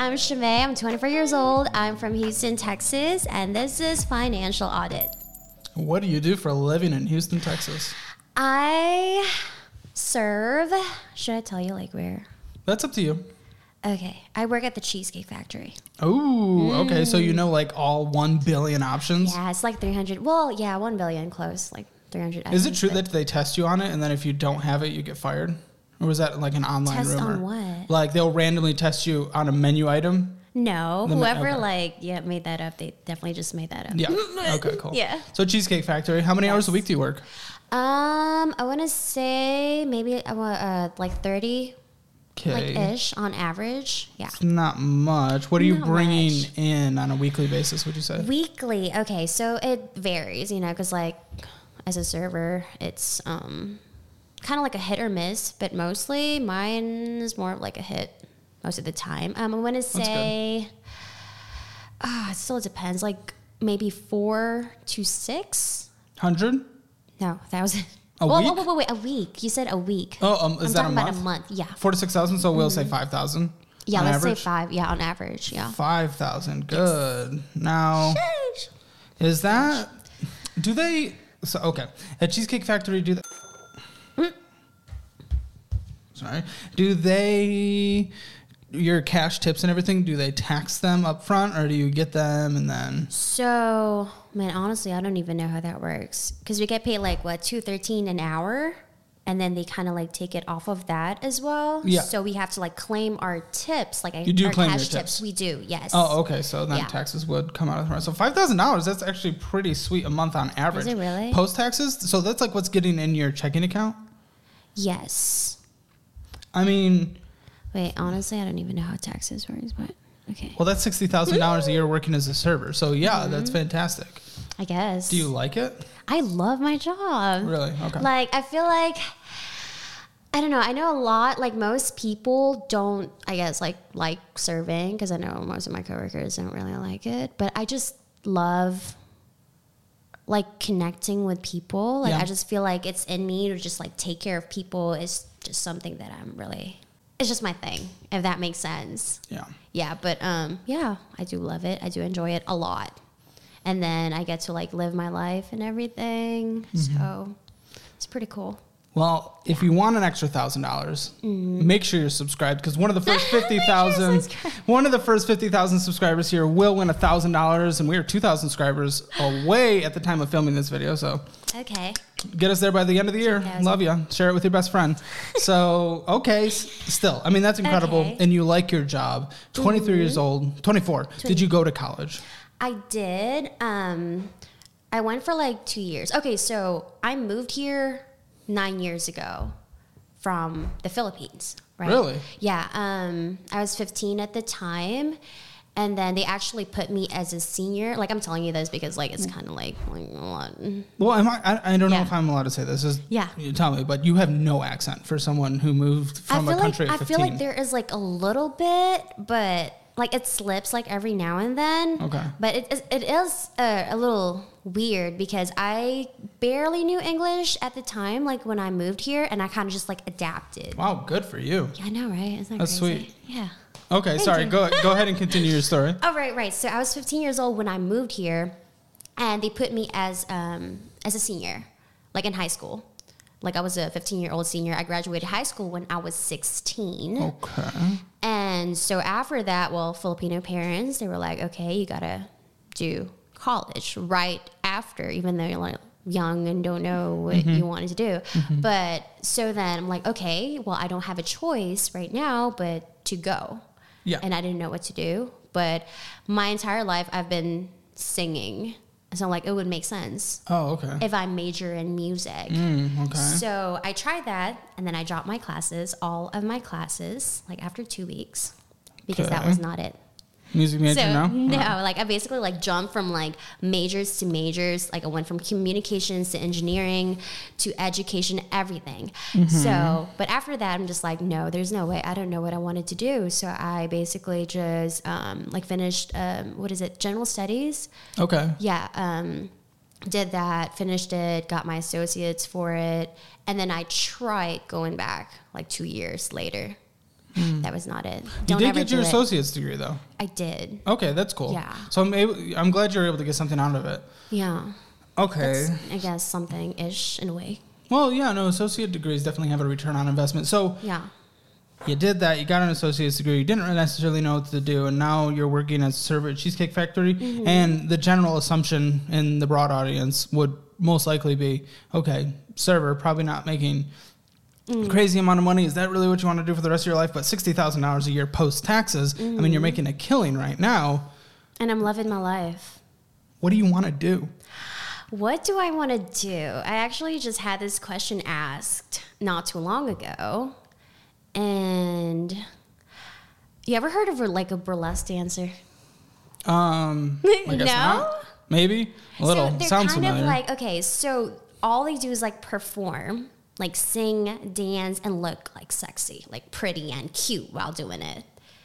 I'm Shimei. I'm 24 years old. I'm from Houston, Texas, and this is Financial Audit. What do you do for a living in Houston, Texas? I serve. Should I tell you like where? That's up to you. Okay, I work at the Cheesecake Factory. Oh, okay. So you mm. know like all one billion options. Yeah, it's like 300. Well, yeah, 1 billion close, like 300. Is it true that they test you on it, and then if you don't have it, you get fired? Or was that like an online Test rumor? on what? Like they'll randomly test you on a menu item. No, The whoever okay. like yeah made that up, they definitely just made that up. Yeah. Okay. Cool. Yeah. So Cheesecake Factory. How many hours a week do you work? Um, I want to say maybe I want uh like 30 Okay. like ish on average. Yeah. It's not much. What are you bringing much. in on a weekly basis? Would you say? Weekly. Okay, so it varies, you know, because like as a server, it's um kind of like a hit or miss, but mostly mine is more of like a hit most of the time. Um, I want to say, ah, it still depends. Like maybe four to six. Hundred. No, thousand. A week? whoa, whoa, wait, a week. You said a week. Oh, um, is I'm that a talking about a month. Yeah. Four to six thousand. So we'll say five thousand. Yeah, let's average? say five. Yeah, on average. Yeah. Five thousand. Good. Now, is that? Do they? So okay, at Cheesecake Factory, do they? Sorry. Do they? Your cash tips and everything. Do they tax them up front, or do you get them and then? So, man, honestly, I don't even know how that works because we get paid like what two thirteen an hour, and then they kind of like take it off of that as well. Yeah. So we have to like claim our tips, like You do our claim cash your tips. tips. We do, yes. Oh, okay. So then Yeah. taxes would come out of the. So five thousand dollars. That's actually pretty sweet a month on average. it really? Post taxes. So that's like what's getting in your checking account. Yes. I mean, Wait, honestly, I don't even know how taxes works, but okay, well, that's sixty thousand dollars a year working as a server. So yeah, Mm-hmm. that's fantastic. I guess. Do you like it? I love my job. Really? Okay. Like, I feel like, I don't know. I know a lot, like, most people don't, I guess, like, like serving because I know most of my coworkers don't really like it. But I just love, like, connecting with people. Like, Yeah. I just feel like it's in me to just, like, take care of people is just something that I'm really, it's just my thing, if that makes sense. yeah. Yeah, but um, yeah, I do love it. I do enjoy it a lot. And then I get to like live my life and everything. Mm-hmm. So it's pretty cool. Well, if you want an extra thousand dollars, Mm-hmm. make sure you're subscribed because one of the first fifty thousand, one of the first fifty thousand subscribers here will win a thousand dollars, and we are two thousand subscribers away at the time of filming this video. So Okay. get us there by the end of the year. Love you. Share it with your best friend. So okay, s- still, I mean that's incredible, Okay. Mm-hmm. and you like your job. Twenty three years old, twenty four. Did you go to college? I did. Um, I went for like two years. Okay, so I moved here nine years ago from the Philippines. Right? Really? Yeah. Um, I was 15 at the time. And then they actually put me as a senior. Like I'm telling you this because like it's kind of like, like a lot. Well, am I? I, I don't know Yeah. if I'm allowed to say this. Just Yeah. You tell me, but you have no accent for someone who moved from a country like I feel like there is like a little bit, but like it slips like every now and then. Okay. But it is- it is uh, a little weird because I barely knew English at the time, like when I moved here, and I kind of just like adapted. Wow, good for you. Yeah, I know, right? Isn't that That's crazy? sweet. Yeah. Okay, sorry. you. Go go ahead and continue your story. Oh right, right. So I was 15 years old when I moved here, and they put me as um, as a senior, like in high school. Like I was a 15 year old senior. I graduated high school when I was 16. Okay. And so after that, well, Filipino parents, they were like, okay, you gotta do college right after, even though you're like young and don't know what Mm-hmm. you wanted to do. But so then I'm like, okay, well, I don't have a choice right now, but to go. Yeah. And I didn't know what to do. But my entire life, I've been singing. So I'm like, it would make sense Oh, okay. if I major in music. Mm, okay. So I tried that, and then I dropped my classes, all of my classes, like after two weeks, because that was not it. Music major so now? no, like I basically like jumped from like majors to majors. Like I went from communications to engineering to education, everything. Mm-hmm. So, but after that, I'm just like, no, there's no way. I don't know what I wanted to do. So I basically just um, like finished um, what is it, general studies. Okay. Yeah, um, did that, finished it, got my associates for it, and then I tried going back like two years later. That was not it. You Don't did ever get your do it. associate's degree though. I did. Okay, that's cool. Yeah. So I'm able, I'm glad you're able to get something out of it. Yeah. Okay. That's, I guess something ish in a way. Well, yeah, no, associate degrees definitely have a return on investment. So Yeah. you did that, you got an associate's degree, you didn't necessarily know what to do, and now you're working as a server at Cheesecake Factory. Mm-hmm. And the general assumption in the broad audience would most likely be, okay, server, probably not making Mm. crazy amount of money. Is that really what you want to do for the rest of your life? But sixty thousand dollars a year post taxes. I mean, you're making a killing right now. And I'm loving my life. What do you want to do? What do I want to do? I actually just had this question asked not too long ago. And you ever heard of like a burlesque dancer? Um, I guess No? not. Maybe a little. So they're Sounds kind familiar. of like okay, so all they do is like perform, like sing, dance, and look like sexy, like pretty and cute while doing it.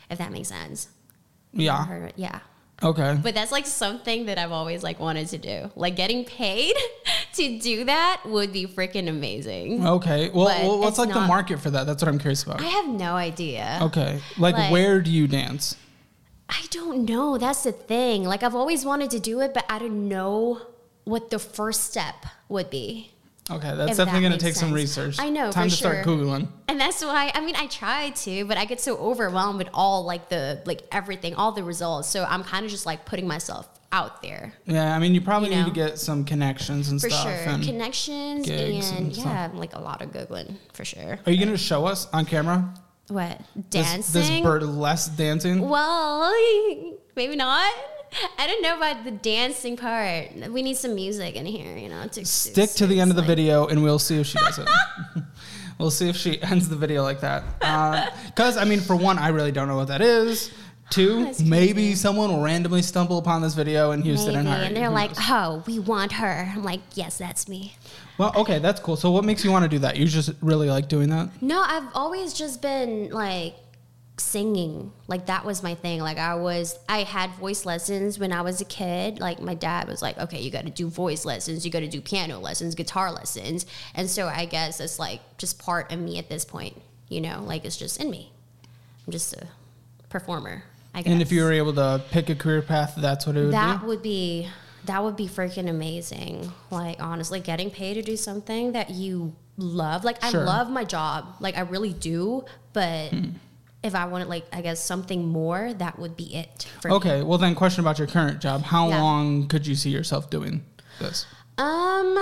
If that makes sense. yeah. Yeah. Okay. But that's like something that I've always like wanted to do. Like getting paid to do that would be freaking amazing. Okay. Well, well, what's like the market for that? That's what I'm curious about. I have no idea. Okay. Like, Like- where do you dance? I don't know. That's the thing. Like I've always wanted to do it, but I don't know what the first step would be. Okay, that's definitely that going to take some research. I know, Time for to start googling. And that's why I mean I try to, but I get so overwhelmed with all like the like everything, all the results. So I'm kind of just like putting myself out there Yeah, I mean, you probably You need to get some connections and for stuff. sure. And Connections and, and stuff. yeah, like a lot of googling for sure. are you going to show us on camera What this, dancing? this burlesque dancing? Well, maybe not. I don't know about the dancing part. We need some music in here, you know. To Stick to the end of the video, and we'll see if she does it. we'll see if she ends the video like that. Uh, because I mean, for one, I really don't know what that is. Two, oh, maybe someone will randomly stumble upon this video in Houston Maybe, and hire and they're like? "Oh, we want her." I'm like, "Yes, that's me." well, okay, that's cool. So, what makes you want to do that? You just really like doing that? No, I've always just been like singing. Like that was my thing. Like I was I had voice lessons when I was a kid. Like my dad was like, "Okay, you got to do voice lessons, you got to do piano lessons, guitar lessons." And so I guess it's like just part of me at this point, you know? Like it's just in me. I'm just a performer, I guess. And if you were able to pick a career path, that's what it would that be? would be that would be freaking amazing. Like honestly, getting paid to do something that you love. Like Sure. I love my job. Like I really do. But hmm. If I wanted like I guess something more, that would be it for me. Okay, well, then, question about your current job. How Yeah. long could you see yourself doing this? Um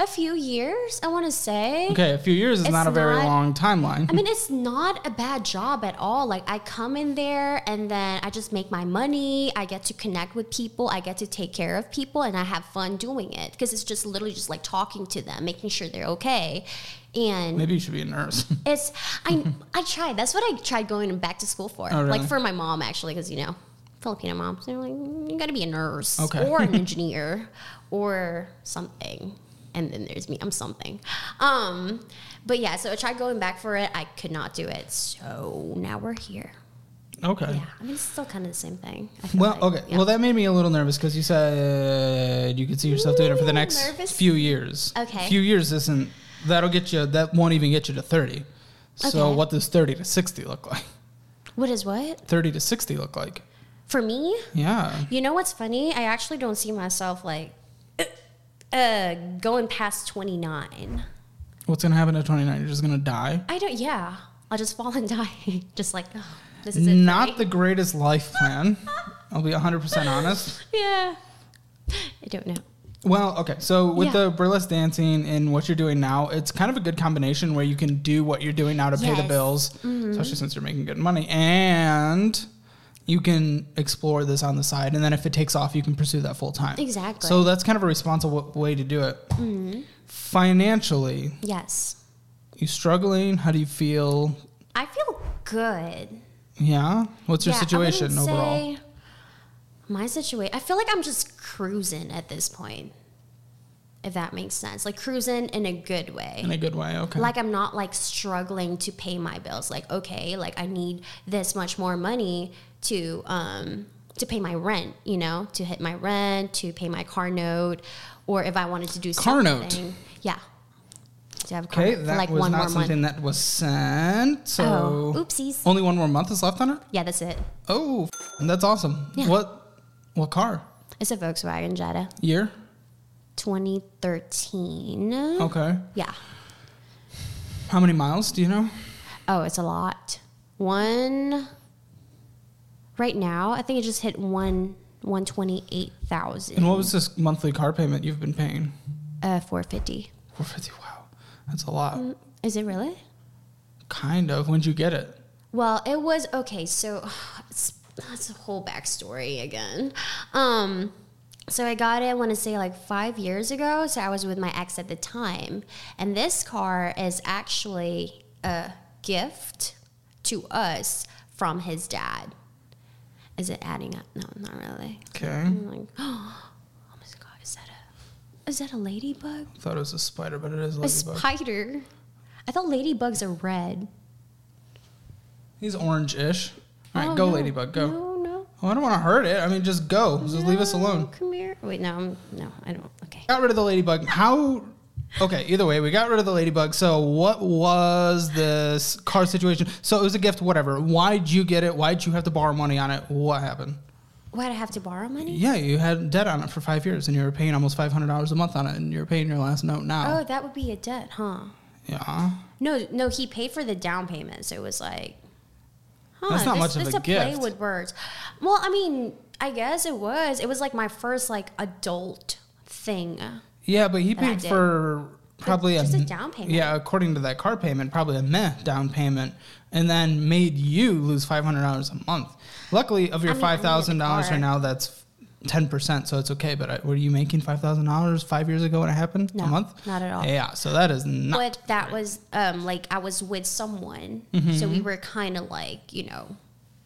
a few years, I want to say. Okay, a few years is It's not a very not- long timeline. I mean, it's not a bad job at all. Like, I come in there and then I just make my money. I get to connect with people. I get to take care of people and I have fun doing it because it's just literally just like talking to them, making sure they're okay. And Maybe you should be a nurse. it's, I, I tried. That's what I tried going back to school for. Oh, really? Like, for my mom, actually, because, you know, Filipino moms, they're like, you got to be a nurse Okay. or an engineer or something. And then there's me, I'm something. Um, but yeah, so I tried going back for it. I could not do it. So now we're here. okay. Yeah, I mean, it's still kind of the same thing. Well, like. okay. Yeah. Well, that made me a little nervous because you said you could see yourself doing it for the next nervous. few years. Okay. Few years isn't that'll get you. That won't even get you to thirty. So, Okay. what does thirty to sixty look like? what is what? Thirty to sixty look like? For me, Yeah. you know what's funny? I actually don't see myself like uh, going past 29. What's gonna happen at twenty nine? You're just gonna die. I don't, yeah. I'll just fall and die. just like, oh, this is it. Not the greatest life plan. I'll be hundred percent honest. Yeah. I don't know. Well, okay. So with Yeah. the burlesque dancing and what you're doing now, it's kind of a good combination where you can do what you're doing now to pay the Yes. bills, especially since you're making good money, and you can explore this on the side. And then if it takes off, you can pursue that full time. Exactly. So that's kind of a responsible way to do it. Mm-hmm. Financially, Yes. you struggling? How do you feel? I feel good. Yeah. What's your Yeah, situation overall? My situation, I feel like I'm just cruising at this point. If that makes sense. Like cruising in a good way. In a good way. Okay. like I'm not like struggling to pay my bills. Like okay, like I need this much more money to um to pay my rent, you know, to hit my rent, to pay my car note, or if I wanted to do Car note? something. Yeah. to have car Okay, that like was one not more something month. that was sent. So Oh, oopsies. only one more month is left on it. Yeah, that's it. Oh, that's awesome. Yeah. What what car? It's a Volkswagen Jetta, Year? 2013. Okay. Yeah. How many miles do you know? Oh, it's a lot. One. Right now, I think it just hit one one twenty eight thousand. And what was this monthly car payment you've been paying? Uh, four fifty. Four fifty. Wow, that's a lot. Is it really? Kind of. When'd you get it? Well, it was okay. So it's, that's a whole backstory again. Um, so I got it. I want to say like five years ago. So I was with my ex at the time, and this car is actually a gift to us from his dad. Is it adding up? No, not really. Okay. I'm like, oh my god, is that a is that a ladybug? Thought it was a spider, but it is a A ladybug. spider? I thought ladybugs are red. He's orange-ish. All right, Oh, go no. ladybug, go. No, no. Oh, I don't want to hurt it. I mean, just go. Just leave us alone. Come here. Wait, no, I'm, no, I don't. Okay. Got rid of the ladybug. How? Okay, either way, we got rid of the ladybug. So, what was this car situation? So, it was a gift, whatever. Why'd you get it? Why'd you have to borrow money on it? What happened? Why'd I have to borrow money? Yeah, you had debt on it for five years and you were paying almost $500 a month on it and you're paying your last note now. Oh, that would be a debt, huh? Yeah. No, no, he paid for the down payment, so it was like, huh? That's not this, much of this a play gift. with words. Well, I mean, I guess it was. It was like my first like adult thing. Yeah, but he paid for probably just a m- down payment. Yeah, according to that car payment, probably a meh down payment, and then made you lose five hundred dollars a month. Luckily, of your I mean, five thousand dollars right now, that's ten percent, so it's okay. But I, were you making five thousand dollars five years ago when it happened? No, a month? not at all. Yeah, so that is not. But that was um like I was with someone, so Mm-hmm. we were kind of like you know,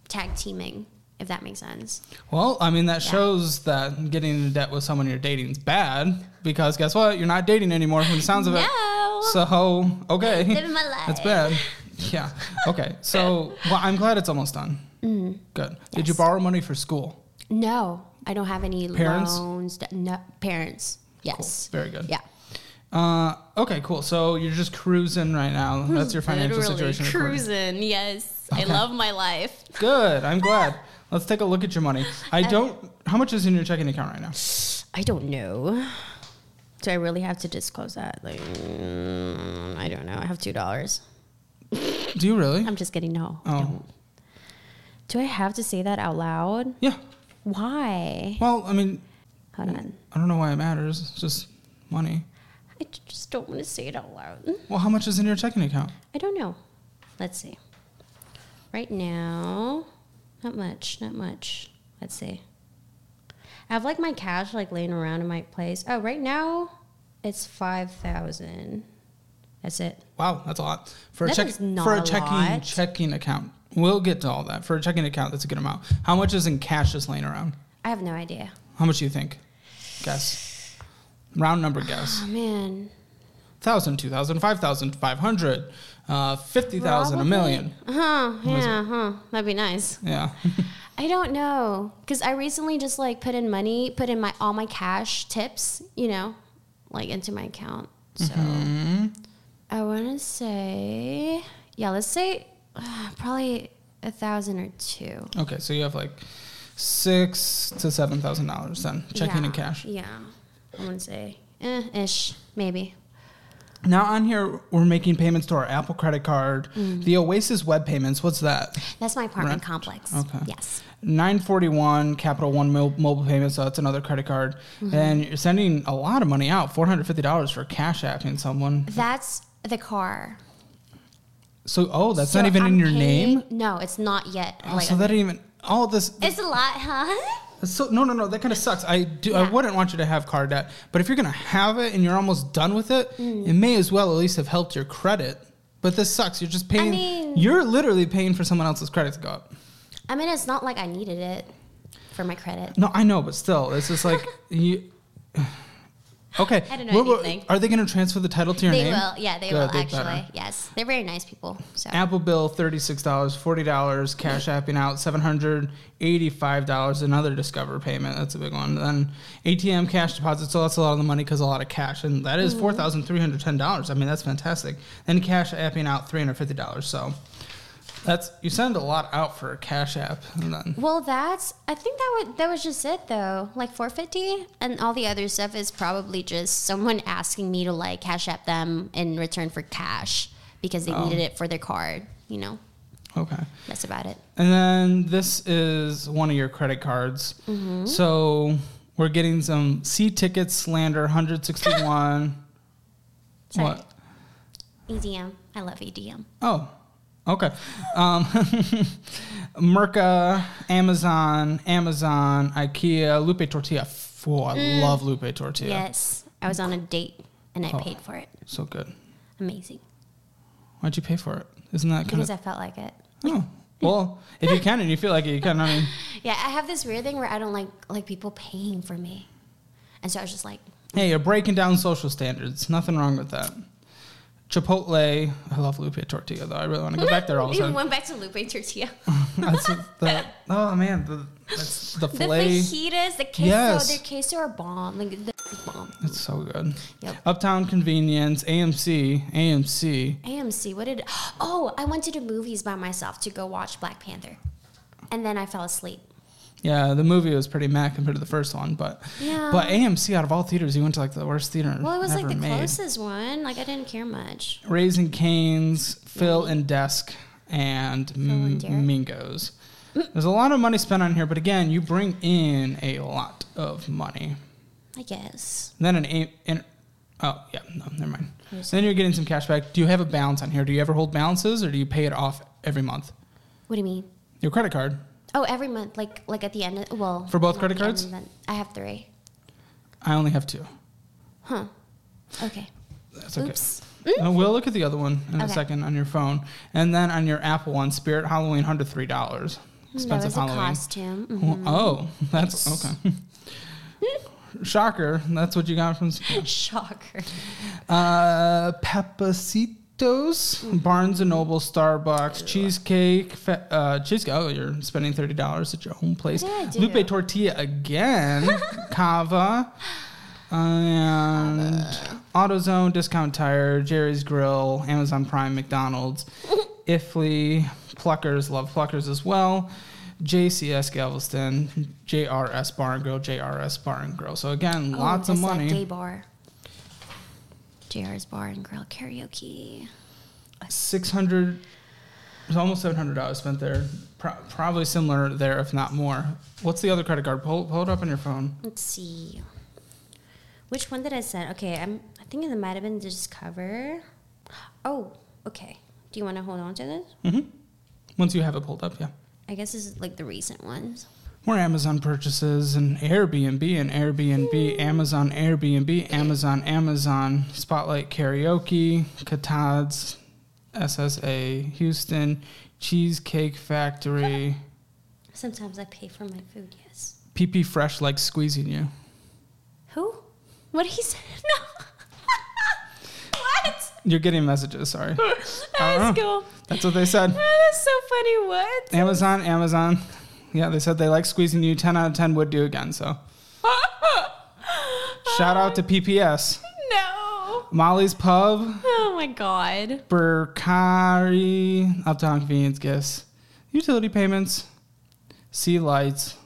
tag teaming, if that makes sense. Well, I mean that shows that getting into debt with someone you're dating is bad because guess what? You're not dating anymore from the sounds of it. No. So okay, Living my life. That's bad. Yeah. Okay. So well, I'm glad it's almost done. Good. Did you borrow money for school? No, I don't have any Parents? loans. No, parents. Yes. Very good. Yeah. Uh, okay. Cool. So you're just cruising right now. That's your financial Literally situation. Cruising. Yes. I love my life. Good. I'm glad. Let's take a look at your money. I don't. How much is in your checking account right now? I don't know. Do I really have to disclose that? Like, mm, I don't know. I have two dollars. Do you really? I'm just kidding. No. I Oh. don't. Do I have to say that out loud? Yeah. Why? Well, I mean, Hold on. I don't know why it matters. It's just money. I just don't want to say it out loud. Well, how much is in your checking account? I don't know. Let's see. Right now, not much, not much. Let's see. I have like my cash like laying around in my place. Oh, right now it's five thousand. That's it. Wow, that's a lot for a That check is for a a checking lot. checking account. We'll get to all that. For a checking account, that's a good amount. How much is in cash just laying around? I have no idea. How much do you think? Guess. Round number guess. Oh man. Thousand, two thousand, five thousand, five hundred, uh, fifty thousand, a million. Huh? Yeah. Huh? That'd be nice. Yeah. I don't know because I recently just like put in money, put in my all my cash tips, you know, like into my account. So Mm-hmm. I want to say, yeah, let's say uh, probably a thousand or two. okay, so you have like six to seven thousand dollars then checking yeah, in cash. Yeah, I want to say, eh, ish, maybe. Now on here, we're making payments to our Apple credit card. Mm. The Oasis web payments. What's that? That's my apartment Rent? complex. Okay. Yes. 941 Capital One mo- mobile payment, so that's another credit card. Mm-hmm. And you're sending a lot of money out, $450 for cash apping someone. That's the car. So, oh, that's So not even in I'm your paying- name? No, it's not yet. Oh, Like, so that even, all this, it's a lot, huh? so, no, no, no, that kind of sucks. I do, I wouldn't want you to have car debt, but if you're going to have it and you're almost done with it, Mm. it may as well at least have helped your credit. But this sucks. You're just paying, mean- you're literally paying for someone else's credit to go up. I mean, it's not like I needed it for my credit. No, I know, but still, it's just like, you, Okay. I don't know what- anything. Are they going to transfer the title to your They name? will. Yeah, they Good, will they actually. better. Yes, they're very nice people. So Apple Bill thirty-six dollars, forty dollars, cash apping out seven hundred eighty-five dollars. Another Discover payment, that's a big one. Then ATM cash deposit, so that's a lot of the money because a lot of cash, and that is mm-hmm. four thousand three hundred ten dollars. I mean, that's fantastic. Then cash apping out three hundred fifty dollars. So that's you send a lot out for a cash app, and then Well, that's. I think that was that was just it though. Like 450, and all the other stuff is probably just someone asking me to like cash app them in return for cash because they Oh. needed it for their card. You know, okay. that's about it. And then this is one of your credit cards. Mm-hmm. So we're getting some See Tickets slander 161. Sorry. What? EDM. I love EDM. Oh, okay. Um, Merca, Amazon, Amazon, IKEA, Lupe Tortilla. Oh, I love Lupe Tortilla. Mm. Yes, I was on a date and I Oh. paid for it. So good. Amazing. Why'd you pay for it? Isn't that kind Because of. I felt like it. Oh, well, if you can and you feel like it, you can. I mean, Yeah, I have this weird thing where I don't like like people paying for me, and so I was just like, hey, you're breaking down social standards. Nothing wrong with that. Chipotle. I love Lupe Tortilla, though. I really want to go back there all the we time. went back to Lupe Tortilla. That's the, oh, man. The, that's the The filet. fajitas, the queso, Yes. their queso are bomb. Like the bomb. It's so good. Yep. Uptown Convenience, AMC, AMC. AMC. What did? Oh, I went to the movies by myself to go watch Black Panther, and then I fell asleep. Yeah, the movie was pretty meh compared to the first one, but Yeah. but AMC out of all theaters, you went to like the worst theater. Well, it was like the made. closest one. Like I didn't care much. Raising Cane's, Phil and Desk, and and M- Mingos. There's a lot of money spent on here, but again, you bring in a lot of money. I guess. Then an A, in, oh yeah, no, never mind. Then you're getting some cash back. Do you have a balance on here? Do you ever hold balances, or do you pay it off every month? What do you mean? Your credit card. Oh, every month, like like at the end. Of, well, For both credit cards? I have three. I only have two. Huh. Okay. That's okay. Oops. No, we'll look at the other one in a second on your phone, and then on your Apple one, Spirit Halloween, hundred three dollars. That Expensive Halloween. costume. Mhm. Oh, that's okay. Shocker. That's what you got from Shocker. uh, Pappasitos, Barnes and Noble, Starbucks, cheesecake, fe- uh, cheesecake. Oh, you're spending thirty dollars at your home place. What did I do? Lupe Tortilla again. Cava. And AutoZone, Discount Tire, Jerry's Grill, Amazon Prime, McDonald's, iFly, Pluckers, love Pluckers as well. JCS Galveston, JR's Bar and Grill, JR's Bar and Grill. So again, lots oh, of that's money. That gay bar. JR's Bar and Grill karaoke. six hundred, it's almost seven hundred dollars spent there. Pro- probably similar there, if not more. What's the other credit card? Pull, pull it up on your phone. Let's see. Which one did I send? Okay, I'm. I think it might have been Discover. Oh, okay. Do you want to hold on to this? hmm Once you have it pulled up, yeah. I guess this is like the recent ones. More Amazon purchases and Airbnb and Airbnb, Amazon Airbnb, Amazon Amazon, Spotlight Karaoke, Katad's, SSA, Houston, Cheesecake Factory, Sometimes I pay for my food. Yes. PP Fresh likes squeezing you. Who? What he said? No. what? You're getting messages, sorry. That's cool. That's what they said. Oh, that's so funny. What? Amazon, Amazon. Yeah, they said they like squeezing you. 10 out of 10 would do again, so. Shout out to PPS. No. Molly's Pub, Oh my god. Burkari, Uptown Convenience Gifts, utility payments, Sea Lights,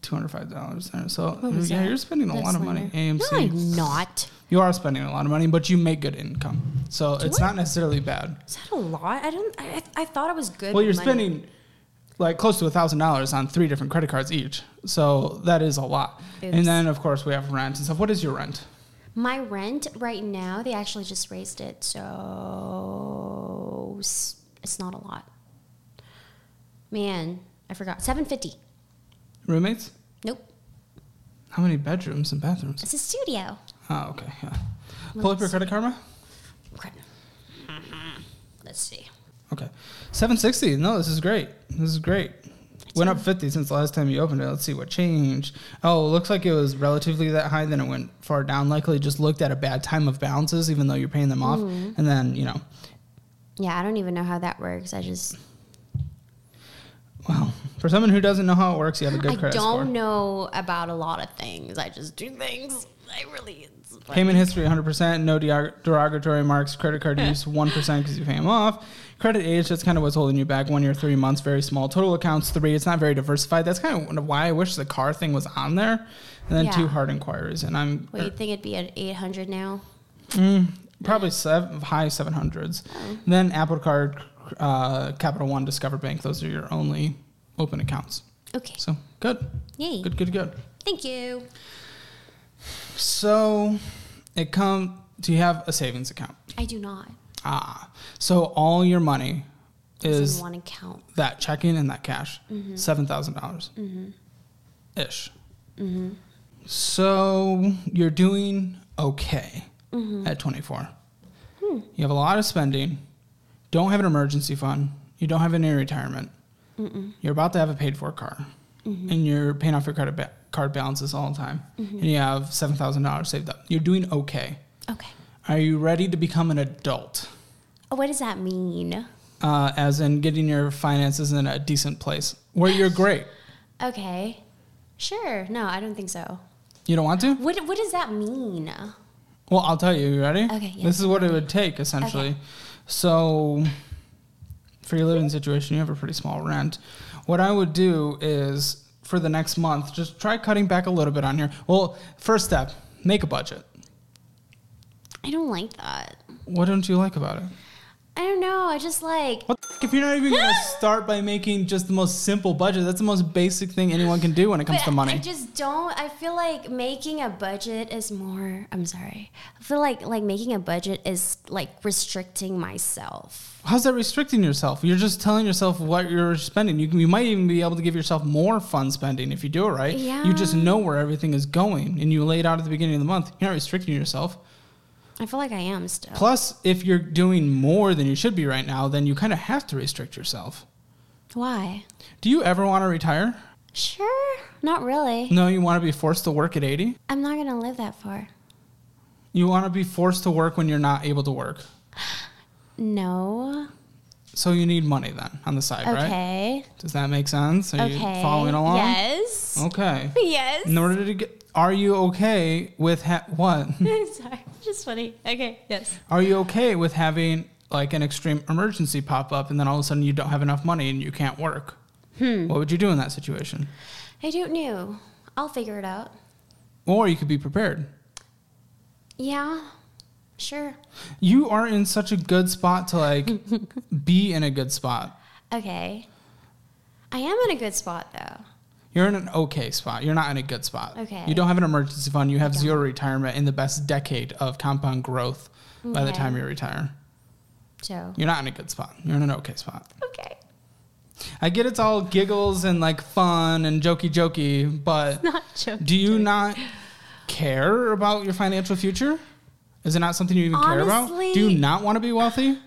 $205. So, yeah, that? you're spending a That's lot of money. AMC. No, I'm not. You are spending a lot of money, but you make good income. So, it's I? not necessarily bad. Is that a lot? I don't. I, I thought I was good. Well, you're money. spending like close to a thousand dollars on three different credit cards each, so that is a lot. Oops. And then of course we have rent and stuff. What is your rent? My rent right now, they actually just raised it, so it's not a lot. Man, I forgot. Seven fifty. Roommates? Nope, How many bedrooms and bathrooms? it's a studio. Oh, okay. Yeah. Pull up your credit karma. Okay. Mm-hmm. Let's see. Okay. Seven sixty. No, this is great. This is great. Went up 50 since the last time you opened it. Let's see what changed. Oh, it looks like it was relatively that high. Then it went far down. Likely just looked at a bad time of balances, even though you're paying them off. Mm-hmm. And then, you know, Yeah, I don't even know how that works. I just well, for someone who doesn't know how it works, you have a good I credit score. I don't know about a lot of things. I just do things. I really. Payment history 100%, no derogatory marks, credit card use 1% because you pay them off. Credit age, that's kind of what's holding you back. One year, three months, very small. Total accounts, three. It's not very diversified. That's kind of why I wish the car thing was on there. And then Yeah. two hard inquiries. And I'm What you think it'd be at eight hundred now? mm, probably seven, high 700s. Oh. Then Apple Card, uh, Capital One, Discover Bank, those are your only open accounts. Okay. So good. Yay. Good, good, good. Thank you. So it come. Do you have a savings account? I do not. Ah, so all your money Is one account. that checking and that cash, seven thousand dollars Mm-hmm. ish. So you're doing okay Mm-hmm. at 24. Hmm. You have a lot of spending. Don't have an emergency fund. You don't have any retirement. You're about to have a paid for car, Mm-hmm. and you're paying off your credit ba- card balances all the time, and you have seven thousand dollars saved up. You're doing okay. Okay. Are you ready to become an adult? Oh, what does that mean? uh, as in getting your finances in a decent place where you're great. Okay. Sure. No, I don't think so. You don't want to? What What does that mean? Well, I'll tell you. You ready? Okay, yeah, This is what it would take essentially. Okay. So, for your living situation, you have a pretty small rent. What I would do is for the next month, just try cutting back a little bit on here. Well, first step, make a budget. I don't like that. What don't you like about it? I don't know. I just like. What the f- if you're not even gonna start by making just the most simple budget? That's the most basic thing anyone can do when it comes But to money. I just don't. I feel like making a budget is more. I'm sorry. I feel like like making a budget is like restricting myself. How's that restricting yourself? You're just telling yourself what you're spending. You, can, you might even be able to give yourself more fun spending if you do it right. Yeah. You just know where everything is going and you lay it out at the beginning of the month. You're not restricting yourself. I feel like I am still. Plus, if you're doing more than you should be right now, then you kind of have to restrict yourself. Why? Do you ever want to retire? Sure. Not really. No, you want to be forced to work at 80? I'm not gonna live that far. You want to be forced to work when you're not able to work. No. So you need money then on the side, right? Okay. Does that make sense? Are okay. you following along? Yes. Okay. Yes. In order to get, are you okay with ha- what? Sorry. Just funny. Okay. Yes. Are you okay with having like an extreme emergency pop up and then all of a sudden you don't have enough money and you can't work? Hmm. What would you do in that situation? I don't know. I'll figure it out. Or you could be prepared. Yeah. Sure. You are in such a good spot to like be in a good spot. Okay. I am in a good spot though. You're in an okay spot. You're not in a good spot. Okay. You don't have an emergency fund. You have zero retirement in the best decade of compound growth by the time you retire. So. You're not in a good spot. You're in an okay spot. Okay. I get it's all giggles and like fun and jokey jokey, but Not joking. do you not care about your financial future? Is it not something you even care about? Do you not want to be wealthy?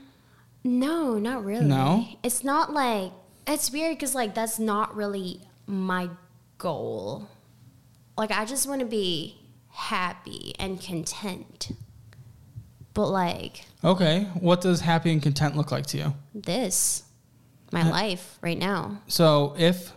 No, not really. No? It's not like it's weird because like that's not really my goal. Like I just want to be happy and content. But like Okay. What does happy and content look like to you? this, my life right now. So if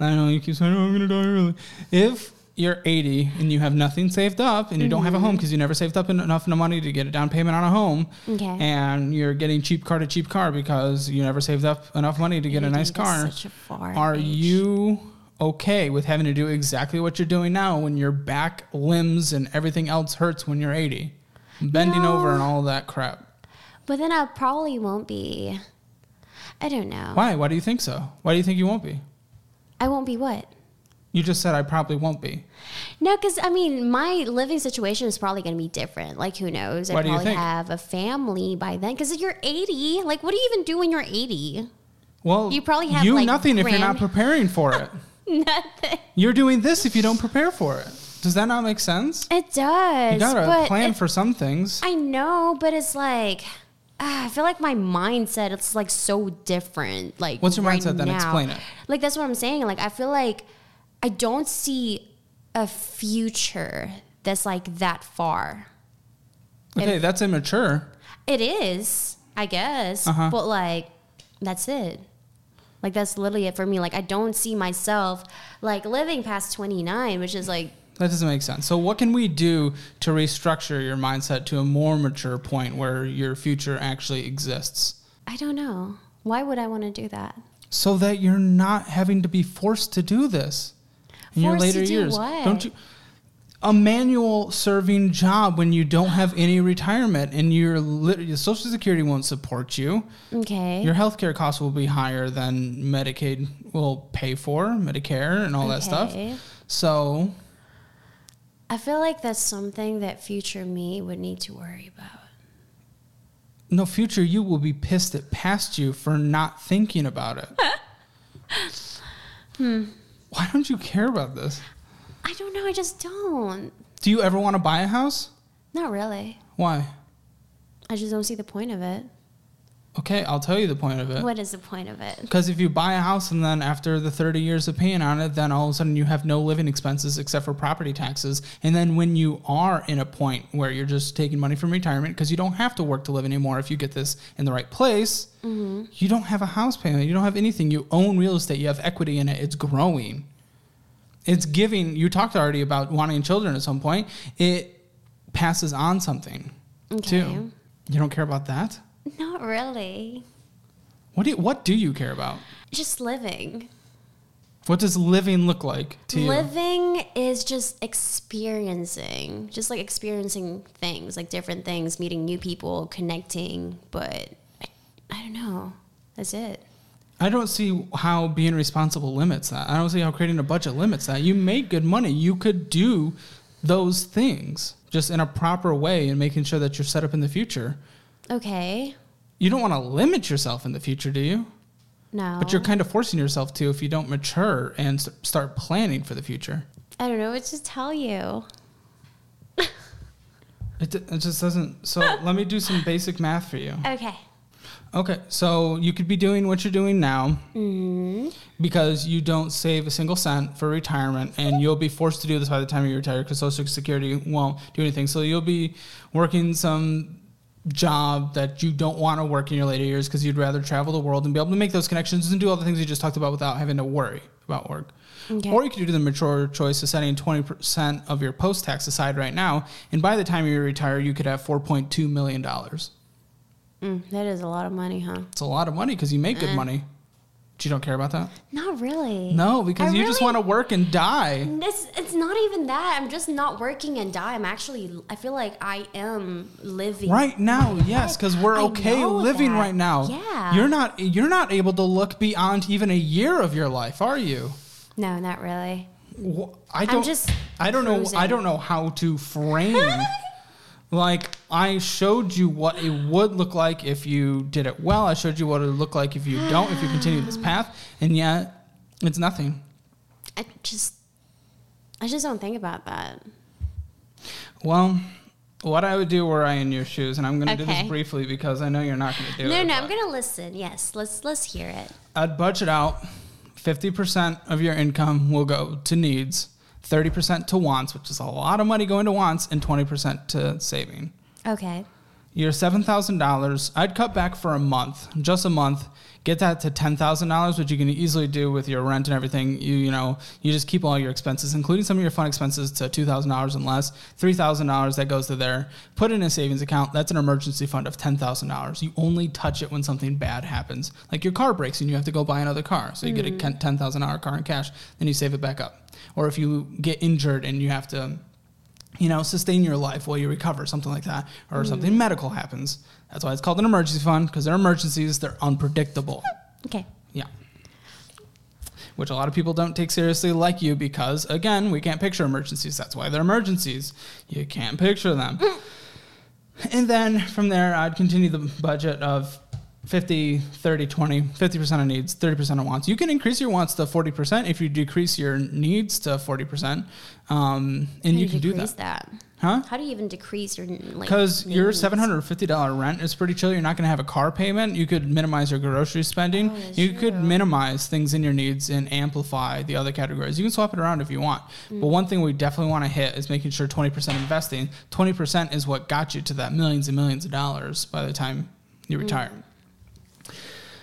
I know you keep saying, "Oh, I'm gonna die early," if you're 80 and you have nothing saved up and you don't have a home mm-hmm. because you never saved up enough money to get a down payment on a home, Okay. and you're getting cheap car to cheap car because you never saved up enough money to get a nice car, such a far are age. you okay with having to do exactly what you're doing now when your back, limbs, and everything else hurts when you're 80? Bending No. over and all that crap. But then I probably won't be. I don't know. Why? Why do you think so? Why do you think you won't be? I won't be what? You just said I probably won't be. No, because I mean, my living situation is probably going to be different. Like, who knows? Why I you probably have a family by then. Because you're 80. Like, what do you even do when you're 80? Well, You probably have, you like, nothing if you're not preparing for it. Nothing. you're doing this if you don't prepare for it. Does that not make sense? It does. You gotta plan it- for some things. I know, but it's like, ah, I feel like my mindset it's like so different. Like What's your right mindset then? Explain it. Like that's what I'm saying. Like I feel like I don't see a future that's like that far. Okay, that's immature. It is, I guess, Uh-huh. but like that's it. Like that's literally it for me. Like I don't see myself like living past 29, which is like That doesn't make sense. So, what can we do to restructure your mindset to a more mature point where your future actually exists? I don't know. Why would I want to do that? So that you're not having to be forced to do this in your Forced to later years. what? Don't you? A manual serving job when you don't have any retirement and your, lit- your Social Security won't support you. Okay. Your healthcare costs will be higher than Medicaid will pay for, Medicare, and all that stuff. So, I feel like that's something that future me would need to worry about. no future you will be pissed at past you for not thinking about it. Hmm. Why don't you care about this? I don't know. I just don't. Do you ever want to buy a house? Not really. Why? I just don't see the point of it. Okay, I'll tell you the point of it. What is the point of it? Because if you buy a house and then after the 30 years of paying on it, then all of a sudden you have no living expenses except for property taxes. And then when you are in a point where you're just taking money from retirement because you don't have to work to live anymore if you get this in the right place, mm-hmm. you don't have a house payment. You don't have anything. You own real estate. You have equity in it. It's growing. It's giving. You talked already about wanting children at some point. It passes on something Okay. too. You don't care about that? Not really. What do you, what do you care about? Just living. What does living look like to you? Living is just experiencing, just like experiencing things, like different things, meeting new people, connecting. But I, I don't know. That's it. I don't see how being responsible limits that. I don't see how creating a budget limits that. You make good money. You could do those things just in a proper way and making sure that you're set up in the future. Okay. You don't want to limit yourself in the future, do you? No. But you're kind of forcing yourself to if you don't mature and start planning for the future. I don't know what to tell you. It, it just doesn't. So let me do some basic math for you. Okay. Okay, so you could be doing what you're doing now Mm-hmm. because you don't save a single cent for retirement, and you'll be forced to do this by the time you retire because Social Security won't do anything. So you'll be working some job that you don't want to work in your later years because you'd rather travel the world and be able to make those connections and do all the things you just talked about without having to worry about work. Okay. Or you could do the mature choice of setting 20% of your post tax aside right now, and by the time you retire, you could have $4.2 million. Mm, that is a lot of money, huh? It's a lot of money because you make good money. But you don't care about that? Not really. No, because I you just want to work and die. It's, it's not even that. I'm just not working and die. I'm actually, I feel like I am living. Right now, yes, because we're I okay living that. right now. Yeah. You're not you're not able to look beyond even a year of your life, are you? No, not really. Wh- I don't just I don't know I don't know how to frame like I showed you what it would look like if you did it well. I showed you what it would look like if you don't, if you continue this path, and yet it's nothing. I just, I just don't think about that. Well, what I would do were I in your shoes, and I'm going to do this briefly because I know you're not going to do No, it. no, no, I'm gonna listen. Yes, let's let's hear it. I'd budget out 50% of your income will go to needs, 30% to wants, which is a lot of money going to wants, and 20% to saving. Okay. Your $7,000, I'd cut back for a month, just a month, get that to $10,000, which you can easily do with your rent and everything. You, you know, you just keep all your expenses, including some of your fun expenses to $2,000 and less, $3,000 that goes to there. Put it in a savings account. That's an emergency fund of $10,000. You only touch it when something bad happens. Like your car breaks and you have to go buy another car. So you get a mm. $10,000 car in cash, then you save it back up. Or if you get injured and you have to you know, sustain your life while you recover, something like that, or mm. something medical happens. That's why it's called an emergency fund because they're emergencies, they're unpredictable. Okay. Yeah. Which a lot of people don't take seriously, like you, because again, we can't picture emergencies. That's why they're emergencies. You can't picture them. Mm. and then from there, I'd continue the budget of 50, 30, 20, 50% of needs, 30% of wants. You can increase your wants to 40% if you decrease your needs to 40%. Um, and you do can do that. that. Huh? How do you even decrease your like? Because your seven hundred fifty dollar rent is pretty chill. You're not going to have a car payment. You could minimize your grocery spending. Oh, you could minimize things in your needs and amplify the other categories. You can swap it around if you want. Mm. But one thing we definitely want to hit is making sure twenty percent investing. Twenty percent is what got you to that millions and millions of dollars by the time you retire.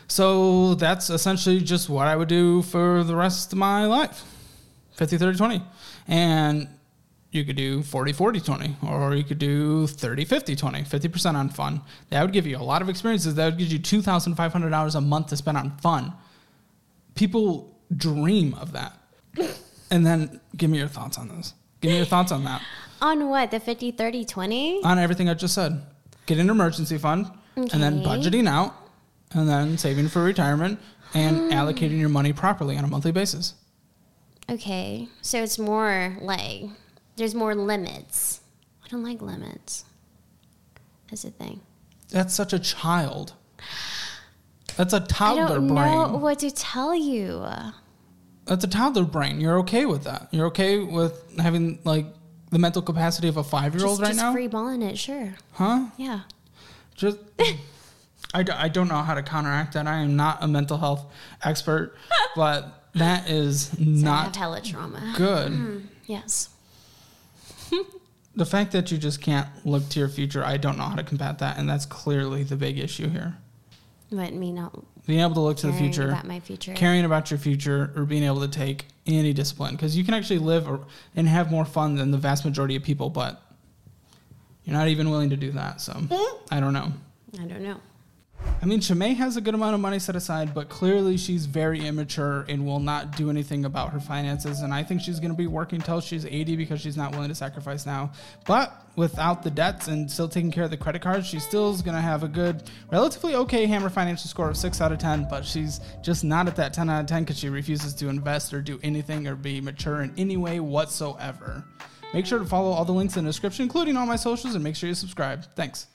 So that's essentially just what I would do for the rest of my life 50, 30, 20. And you could do 40, 40, 20, or you could do 30, 50, 20, 50% on fun. That would give you a lot of experiences. That would give you $2,500 a month to spend on fun. People dream of that. And then give me your thoughts on this. Give me your thoughts on that. on what the 50, 30, 20? On everything I just said. Get an emergency fund, and then budgeting out, and then saving for retirement, and hmm. allocating your money properly on a monthly basis. Okay, so it's more like there's more limits. I don't like limits. That's a thing. That's such a child. That's a toddler I don't brain. know what to tell you. That's a toddler brain. You're okay with that. You're okay with having like the mental capacity of a five year old right just now, free balling it, sure. huh? Yeah. Just. I, d- I don't know how to counteract that. I am not a mental health expert, but that is have not hella trauma. good. Mm-hmm. Yes. The fact that you just can't look to your future, I don't know how to combat that, and that's clearly the big issue here. But me not Being able to look to the caring future, about my future. caring about your future, or being able to take any discipline, because you can actually live or, and have more fun than the vast majority of people, but you're not even willing to do that. So hmm? I don't know. I don't know. I mean, Shimei has a good amount of money set aside, but clearly she's very immature and will not do anything about her finances. And I think she's going to be working till she's 80 because she's not willing to sacrifice now. But without the debts and still taking care of the credit cards, she still is going to have a good, relatively okay Hammer financial score of 6 out of 10. But she's just not at that 10 out of 10 because she refuses to invest or do anything or be mature in any way whatsoever. Make sure to follow all the links in the description, including all my socials, and make sure you subscribe. Thanks.